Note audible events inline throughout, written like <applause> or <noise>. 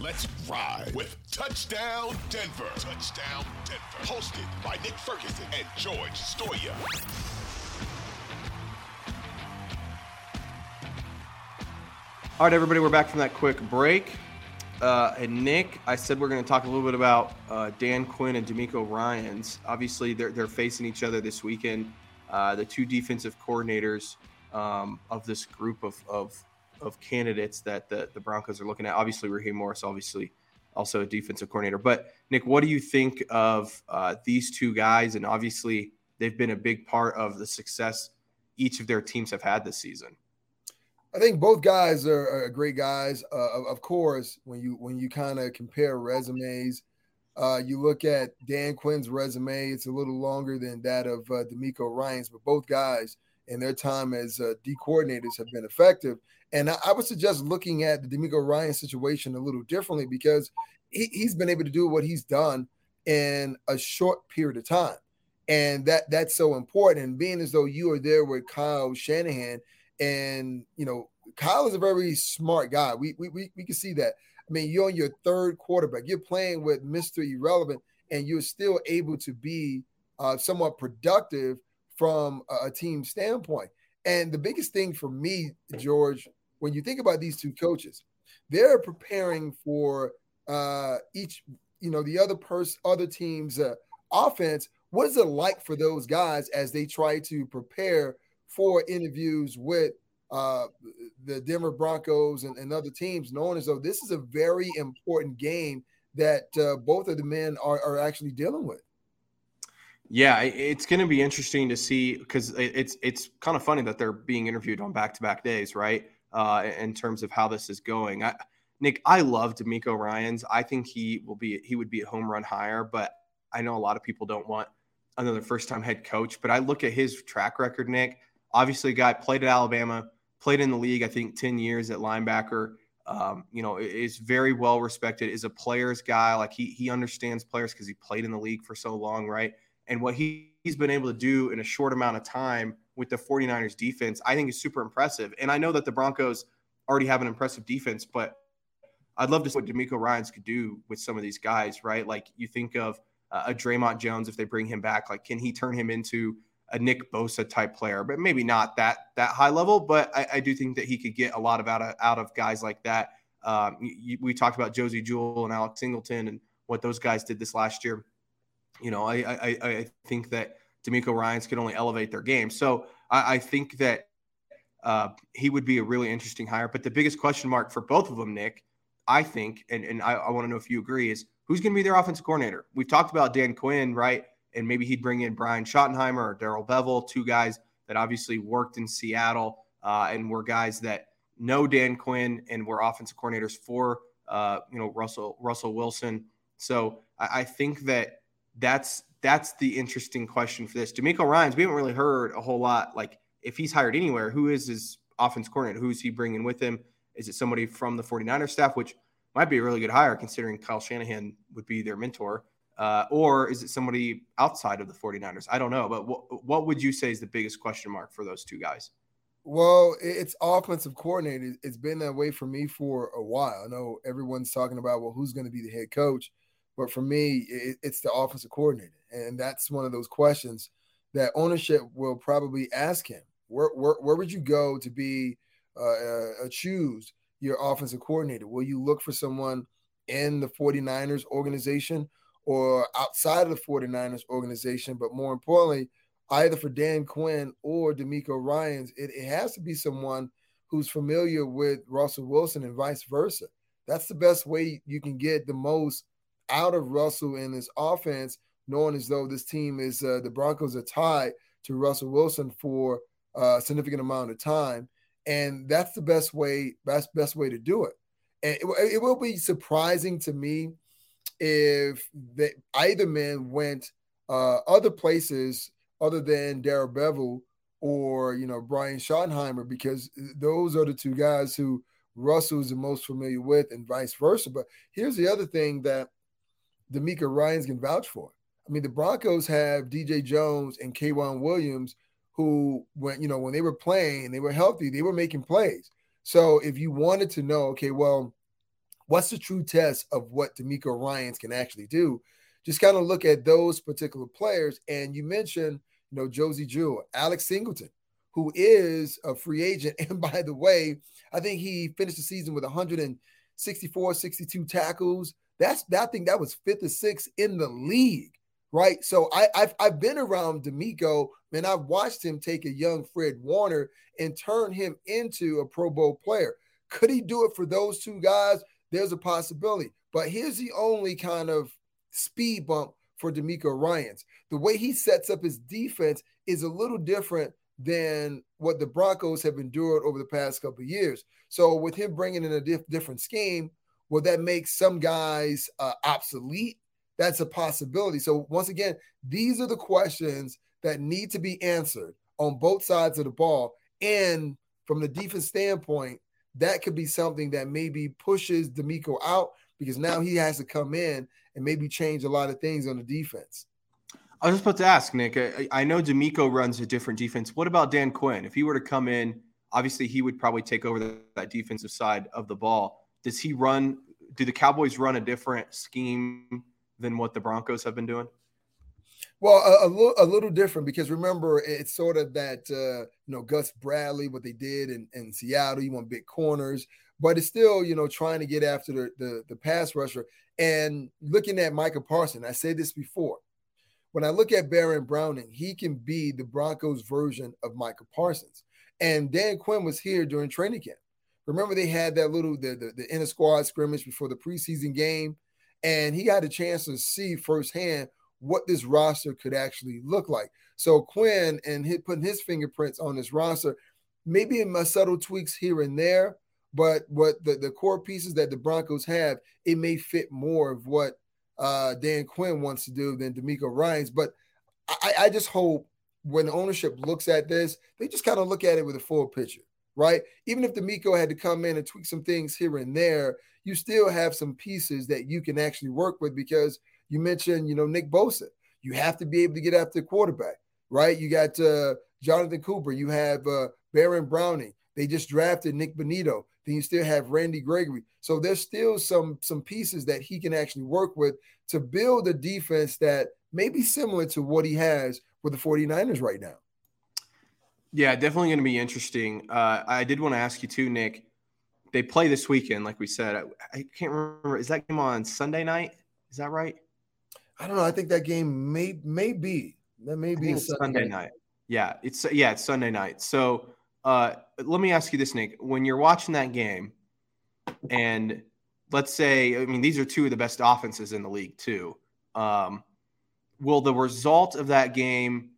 Let's ride with Touchdown Denver. Touchdown Denver. Hosted by Nick Ferguson and George Stoia. All right, everybody, we're back from that quick break. Uh, and Nick, I said we're going to talk a little bit about uh, Dan Quinn and DeMeco Ryans. Obviously, they're, they're facing each other this weekend. Uh, the two defensive coordinators um, of this group of, of of candidates that the, the Broncos are looking at. Obviously, Raheem Morris, obviously, also a defensive coordinator. But Nick, what do you think of uh, these two guys? And obviously, they've been a big part of the success each of their teams have had this season. I think both guys are, are great guys. Uh, of course, when you when you kind of compare resumes, uh, you look at Dan Quinn's resume; it's a little longer than that of uh, DeMeco Ryans. But both guys, in their time as uh, D coordinators, have been effective. And I, I, would suggest looking at the DeMeco Ryan situation a little differently because he, he's been able to do what he's done in a short period of time. And that that's so important. And being as though you are there with Kyle Shanahan, and you know, Kyle is a very smart guy. We we we, we can see that. I mean, you're on your third quarterback. You're playing with Mr. Irrelevant, and you're still able to be uh, somewhat productive from a, team standpoint. And the biggest thing for me, George, when you think about these two coaches, they're preparing for uh, each, you know, the other person, other team's uh, offense. What is it like for those guys as they try to prepare for interviews with uh, the Denver Broncos and, and, other teams, knowing as though this is a very important game that uh, both of the men are, are actually dealing with? Yeah, it's going to be interesting to see because it's it's kind of funny that they're being interviewed on back to back days, right? uh, in terms of how this is going. I, Nick, I love DeMeco Ryans. I think he will be he would be a home run hire, but I know a lot of people don't want another first time head coach. But I look at his track record, Nick. Obviously, guy played at Alabama, played in the league, I think ten years at linebacker. Um, you know, is very well respected. Is a player's guy. Like he he understands players because he played in the league for so long, right? And what he, he's been able to do in a short amount of time with the 49ers defense, I think is super impressive. And I know that the Broncos already have an impressive defense, but I'd love to see what DeMeco Ryans could do with some of these guys, right? Like you think of uh, a Dre'Mont Jones if they bring him back, like can he turn him into a Nick Bosa type player? But maybe not that that high level, but I, I do think that he could get a lot of out of out of guys like that. Um, you, we talked about Josey Jewell and Alex Singleton and what those guys did this last year. You know, I I, I think that DeMeco Ryans could only elevate their game. So I, I think that uh, he would be a really interesting hire. But the biggest question mark for both of them, Nick, I think, and, and I, I want to know if you agree, is who's going to be their offensive coordinator? We've talked about Dan Quinn, right? And maybe he'd bring in Brian Schottenheimer or Darrell Bevell, two guys that obviously worked in Seattle uh, and were guys that know Dan Quinn and were offensive coordinators for uh, you know Russell Russell Wilson. So I, I think that that's that's the interesting question for this. DeMeco Ryans, we haven't really heard a whole lot. Like, if he's hired anywhere, who is his offense coordinator? Who's he bringing with him? Is it somebody from the 49ers staff, which might be a really good hire considering Kyle Shanahan would be their mentor? Uh, or is it somebody outside of the 49ers? I don't know. But what, what would you say is the biggest question mark for those two guys? Well, it's offensive coordinator. It's been that way for me for a while. I know everyone's talking about, well, who's going to be the head coach? But for me, it's the offensive coordinator. And that's one of those questions that ownership will probably ask him. Where, where, where would you go to be uh, uh, choose your offensive coordinator? Will you look for someone in the 49ers organization or outside of the 49ers organization? But more importantly, either for Dan Quinn or DeMeco Ryans, it, it has to be someone who's familiar with Russell Wilson and vice versa. That's the best way you can get the most out of Russell in this offense, knowing as though this team is uh, the Broncos are tied to Russell Wilson for a significant amount of time, and that's the best way. Best best way to do it. And it, it will be surprising to me if the, either man went uh, other places other than Darrell Bevell or you know Brian Schottenheimer because those are the two guys who Russell is the most familiar with, and vice versa. But here's the other thing that DeMeco Ryans can vouch for. I mean, the Broncos have DJ Jones and K'Waun Williams, who when you know when they were playing, they were healthy, they were making plays. So if you wanted to know, okay, well, what's the true test of what DeMeco Ryans can actually do? Just kind of look at those particular players. And you mentioned, you know, Josey Jewell, Alex Singleton, who is a free agent. <laughs> And by the way, I think he finished the season with 164, 62 tackles. That's I think that was fifth or sixth in the league, right? So I, have I've been around DeMeco and I've watched him take a young Fred Warner and turn him into a Pro Bowl player. Could he do it for those two guys? There's a possibility. But here's the only kind of speed bump for DeMeco Ryans. The way he sets up his defense is a little different than what the Broncos have endured over the past couple years. So with him bringing in a diff- different scheme, will that make some guys uh, obsolete? That's a possibility. So once again, these are the questions that need to be answered on both sides of the ball. And from the defense standpoint, that could be something that maybe pushes DeMeco out because now he has to come in and maybe change a lot of things on the defense. I was just about to ask, Nick. I, I know DeMeco runs a different defense. What about Dan Quinn? If he were to come in, obviously he would probably take over the, that defensive side of the ball. Does he run? Do the Cowboys run a different scheme than what the Broncos have been doing? Well, a, a, little, a little different because remember it's sort of that uh, you know Gus Bradley what they did in, in Seattle. You want big corners, but it's still you know trying to get after the, the the pass rusher and looking at Micah Parson. I said this before when I look at Baron Browning, he can be the Broncos version of Micah Parsons. And Dan Quinn was here during training camp. Remember, they had that little the, the, the inner squad scrimmage before the preseason game, and he had a chance to see firsthand what this roster could actually look like. So Quinn and hit, putting his fingerprints on this roster, maybe in my subtle tweaks here and there, but what the, the core pieces that the Broncos have, it may fit more of what uh, Dan Quinn wants to do than DeMeco Ryans. But I, I just hope when the ownership looks at this, they just kind of look at it with a full picture, right? Even if DeMeco had to come in and tweak some things here and there, you still have some pieces that you can actually work with because you mentioned, you know, Nick Bosa. You have to be able to get after the quarterback, right? You got uh, Jonathan Cooper. You have uh, Baron Browning. They just drafted Nik Bonitto. Then you still have Randy Gregory. So there's still some some pieces that he can actually work with to build a defense that may be similar to what he has with the 49ers right now. Yeah, definitely going to be interesting. Uh, I did want to ask you too, Nick. They play this weekend, like we said. I, I, can't remember. Is that game on Sunday night? Is that right? I don't know. I think that game may may be that may be Sunday, Sunday night. Yeah, it's yeah, it's Sunday night. So uh, let me ask you this, Nick. When you're watching that game, and let's say, I mean, these are two of the best offenses in the league, too. Um, will the result of that game,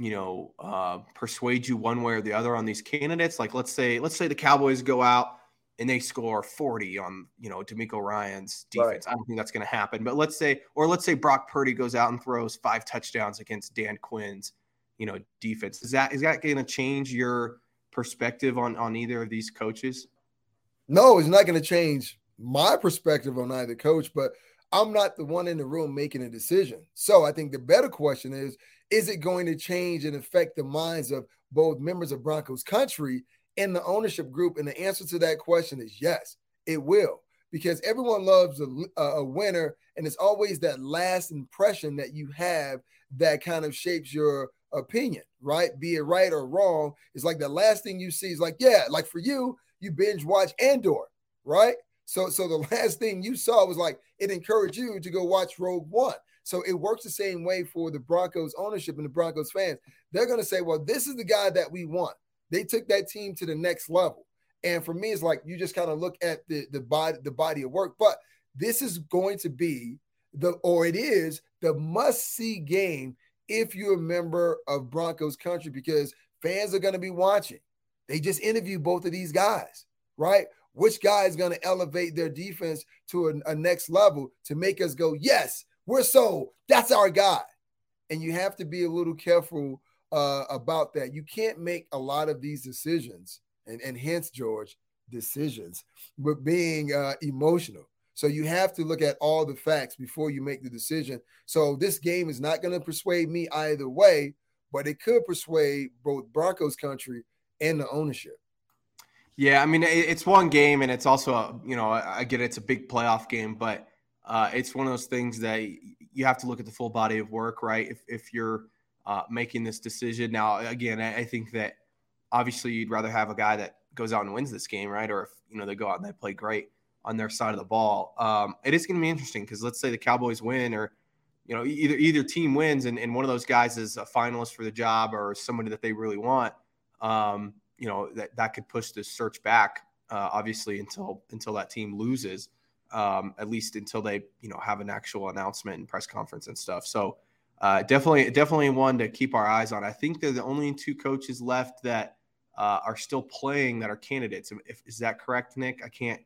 you know, uh, persuade you one way or the other on these candidates? Like, let's say, let's say the Cowboys go out and they score 40 on, you know, DeMeco Ryans defense. Right. I don't think that's going to happen. But let's say, or let's say Brock Purdy goes out and throws five touchdowns against Dan Quinn's you know defense. Is that is that going to change your perspective on on either of these coaches? No, it's not going to change my perspective on either coach, but I'm not the one in the room making a decision. So I think the better question is is it going to change and affect the minds of both members of Broncos country and the ownership group? And the answer to that question is yes, it will. Because everyone loves a, a winner, and it's always that last impression that you have that kind of shapes your opinion, right? Be it right or wrong. It's like the last thing you see is like, yeah, like for you, you binge watch Andor, right? So, so the <laughs> last thing you saw was like it encouraged you to go watch Rogue One. So it works the same way for the Broncos ownership and the Broncos fans. They're going to say, well, this is the guy that we want. They took that team to the next level. And for me, it's like you just kind of look at the the body the body of work. But this is going to be the or it is the must see game if you're a member of Broncos country because fans are going to be watching. They just interviewed both of these guys, right? Which guy is going to elevate their defense to a, a next level to make us go, yes, we're so that's our guy. And you have to be a little careful uh, about that. You can't make a lot of these decisions, and, and hence, George, decisions, but being uh, emotional. So you have to look at all the facts before you make the decision. So this game is not going to persuade me either way, but it could persuade both Broncos country and the ownership. Yeah, I mean it's one game, and it's also a, you know I get it, it's a big playoff game, but uh, it's one of those things that you have to look at the full body of work, right? If if you're uh, making this decision now, again, I, I think that obviously you'd rather have a guy that goes out and wins this game, right? Or if you know they go out and they play great on their side of the ball. Um, it is going to be interesting because let's say the Cowboys win, or you know either either team wins, and, and one of those guys is a finalist for the job or somebody that they really want. Um, you know that that could push the search back, uh, obviously until until that team loses, um, at least until they you know have an actual announcement and press conference and stuff. So. Uh, definitely, definitely one to keep our eyes on. I think they're the only two coaches left that uh, are still playing that are candidates. If, is that correct, Nick? I can't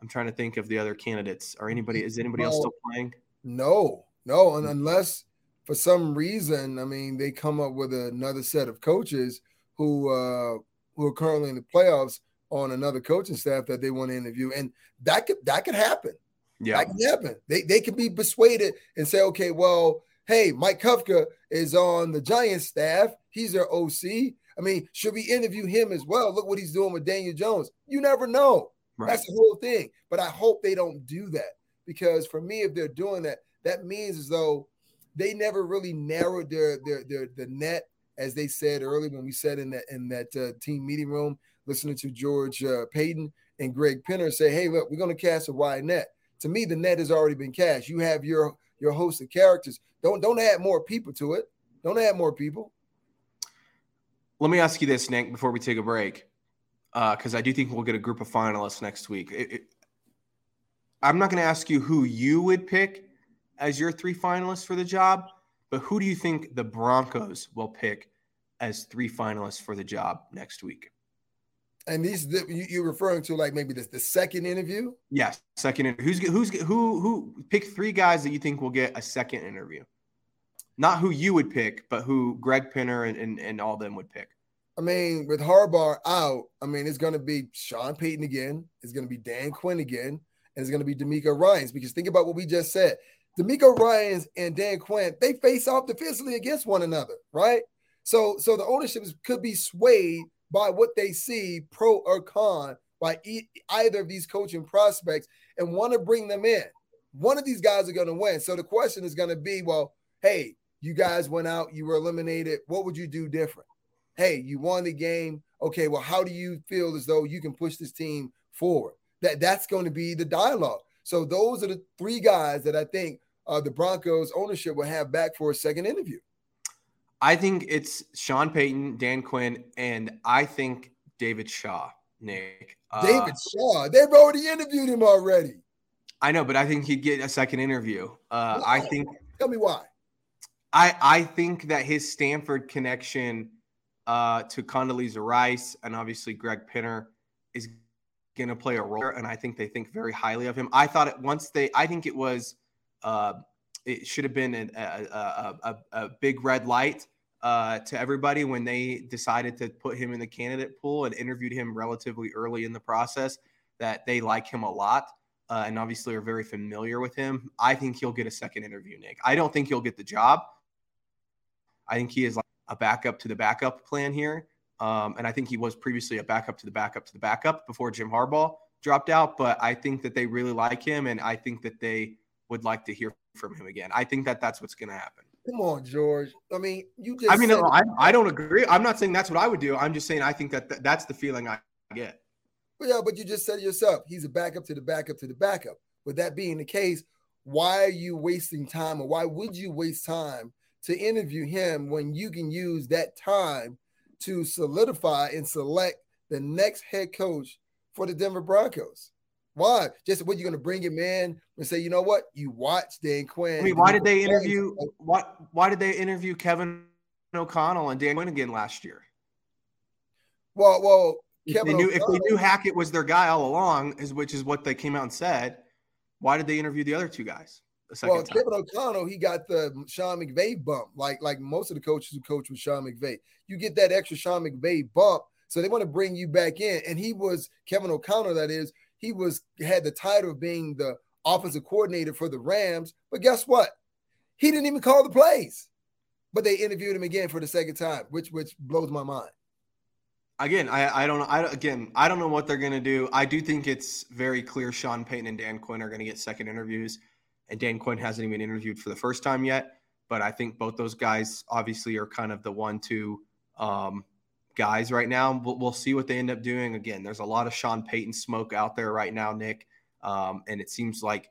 I'm trying to think of the other candidates. Are anybody is anybody else still playing? No, no, and unless for some reason, I mean, they come up with another set of coaches who uh who are currently in the playoffs on another coaching staff that they want to interview, and that could that could happen. Yeah, that can happen. They they can be persuaded and say, okay, well, hey, Mike Kafka is on the Giants staff. He's their OC. I mean, should we interview him as well? Look what he's doing with Daniel Jones. You never know. Right. That's the whole thing. But I hope they don't do that because for me, if they're doing that, that means as though they never really narrowed their their their the net, as they said earlier when we said in that in that uh, team meeting room, listening to George uh, Paton and Greg Penner say, "Hey, look, we're going to cast a wide net." To me, the net has already been cast. You have your your host of characters. Don't don't add more people to it. Don't add more people. Let me ask you this, Nick, before we take a break because uh, I do think we'll get a group of finalists next week. It, it, I'm not going to ask you who you would pick as your three finalists for the job, but who do you think the Broncos will pick as three finalists for the job next week? And these you, are referring to like maybe the, the second interview? Yes, second. Who's who's who who pick three guys that you think will get a second interview? Not who you would pick, but who Greg Penner and, and, and all them would pick. I mean, with Harbaugh out, I mean, it's going to be Sean Payton again. It's going to be Dan Quinn again. And it's going to be DeMeco Ryans. Because think about what we just said. DeMeco Ryans and Dan Quinn, they face off defensively against one another, right? So, so the ownership could be swayed by what they see, pro or con, by e- either of these coaching prospects and want to bring them in. One of these guys are going to win. So the question is going to be, well, hey, you guys went out, you were eliminated. What would you do different? hey, you won the game. Okay, well, how do you feel as though you can push this team forward? That that's going to be the dialogue. So those are the three guys that I think uh, the Broncos ownership will have back for a second interview. I think it's Sean Payton, Dan Quinn, and I think David Shaw. Nick. Uh, David Shaw. They've already interviewed him already. I know, but I think he'd get a second interview. Uh, I think. Tell me why. I I think that his Stanford connection uh, to Condoleezza Rice and obviously Greg Penner is going to play a role, and I think they think very highly of him. I thought it once they, I think it was, uh, it should have been a, a, a, a, big red light uh, to everybody when they decided to put him in the candidate pool and interviewed him relatively early in the process. That they like him a lot. Uh, and obviously are very familiar with him. I think he'll get a second interview, Nick. I don't think he'll get the job. I think he is like a backup to the backup plan here. Um, and I think he was previously a backup to the backup to the backup before Jim Harbaugh dropped out. But I think that they really like him, and I think that they would like to hear from him again. I think that that's what's going to happen. Come on, George. I mean, you just. I mean, no, I, I don't agree. I'm not saying that's what I would do. I'm just saying I think that th- that's the feeling I get. Well, yeah, but you just said yourself, he's a backup to the backup to the backup. With that being the case, why are you wasting time, or why would you waste time to interview him when you can use that time to solidify and select the next head coach for the Denver Broncos. Why? Just what you're going to bring him in and say, you know what? You watch Dan Quinn. I mean, why did they interview? Why Why did they interview Kevin O'Connell and Dan Quinn again last year? Well, well, if they knew if they knew Hackett was their guy all along, is which is what they came out and said. Why did they interview the other two guys? well, time? Kevin O'Connell, he got the Sean McVay bump, like like most of the coaches who coach with Sean McVay. You get that extra Sean McVay bump, so they want to bring you back in. And he was Kevin O'Connell, that is, he was had the title of being the offensive coordinator for the Rams. But guess what? He didn't even call the plays. But they interviewed him again for the second time, which which blows my mind. Again, I, I don't. I again, I don't know what they're gonna do. I do think it's very clear Sean Payton and Dan Quinn are gonna get second interviews, and Dan Quinn hasn't even interviewed for the first time yet. But I think both those guys obviously are kind of the one-two um, guys right now. We'll, we'll, see what they end up doing. Again, there's a lot of Sean Payton smoke out there right now, Nick. Um, and it seems like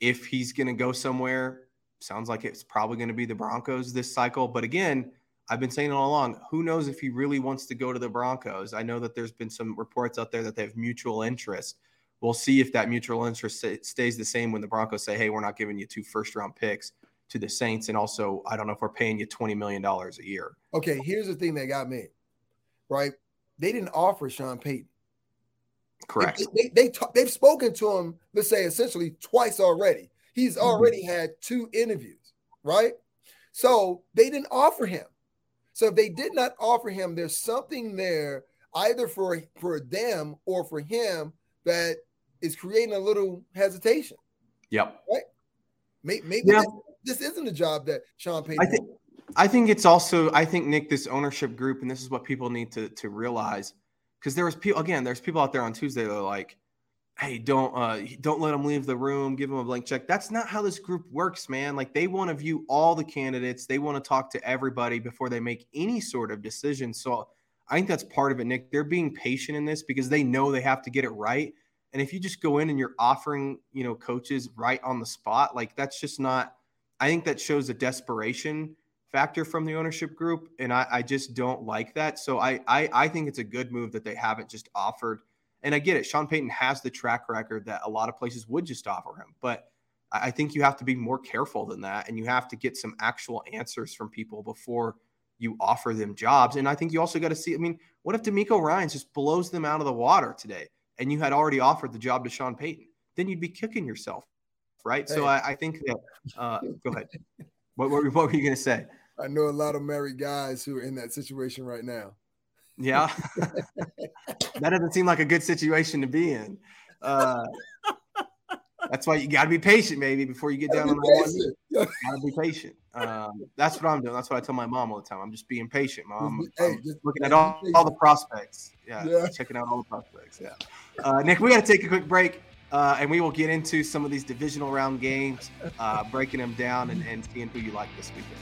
if he's going to go somewhere, sounds like it's probably going to be the Broncos this cycle. But again, I've been saying all along, who knows if he really wants to go to the Broncos? I know that there's been some reports out there that they have mutual interest. We'll see if that mutual interest stays the same when the Broncos say, hey, we're not giving you two first round picks to the Saints. And also, I don't know if we're paying you $20 million a year. Okay, here's the thing that got me right? They didn't offer Sean Payton. Correct. They, they, they have spoken to him, let's say essentially twice already. He's mm-hmm. already mm-hmm. had two interviews, right? So they didn't offer him. So if they did not offer him, there's something there either for for them or for him that is creating a little hesitation. Yep. Right. Maybe, maybe yeah. this, this, isn't a job that Sean Payton. I think I think it's also I think Nick this ownership group and this is what people need to to realize because there was people again there's people out there on Tuesday that are like hey don't uh don't let them leave the room give them a blank check. That's not how this group works man. Like they want to view all the candidates. They want to talk to everybody before they make any sort of decision. So I think that's part of it Nick. They're being patient in this because they know they have to get it right. And if you just go in and you're offering you know coaches right on the spot like that's just not I think that shows a desperation factor from the ownership group, and I, I just don't like that. So I, I I think it's a good move that they haven't just offered. And I get it. Sean Payton has the track record that a lot of places would just offer him, but I think you have to be more careful than that, and you have to get some actual answers from people before you offer them jobs. And I think you also got to see. I mean, what if DeMeco Ryans just blows them out of the water today, and you had already offered the job to Sean Payton? Then you'd be kicking yourself, right? Hey. So I, I, think that. Uh, go ahead. What, what, what were you going to say? I know a lot of married guys who are in that situation right now. Yeah. <laughs> that doesn't seem like a good situation to be in. Uh, that's why you got to be patient, maybe, before you get down on the one. Got to be patient. Um, that's what I'm doing. That's what I tell my mom all the time. I'm just being patient, mom. Hey, just, looking at all, all the prospects. Yeah, yeah, checking out all the prospects. Yeah. Uh, Nick, we got to take a quick break. Uh, and we will get into some of these divisional round games, uh, breaking them down and, and seeing who you like this weekend.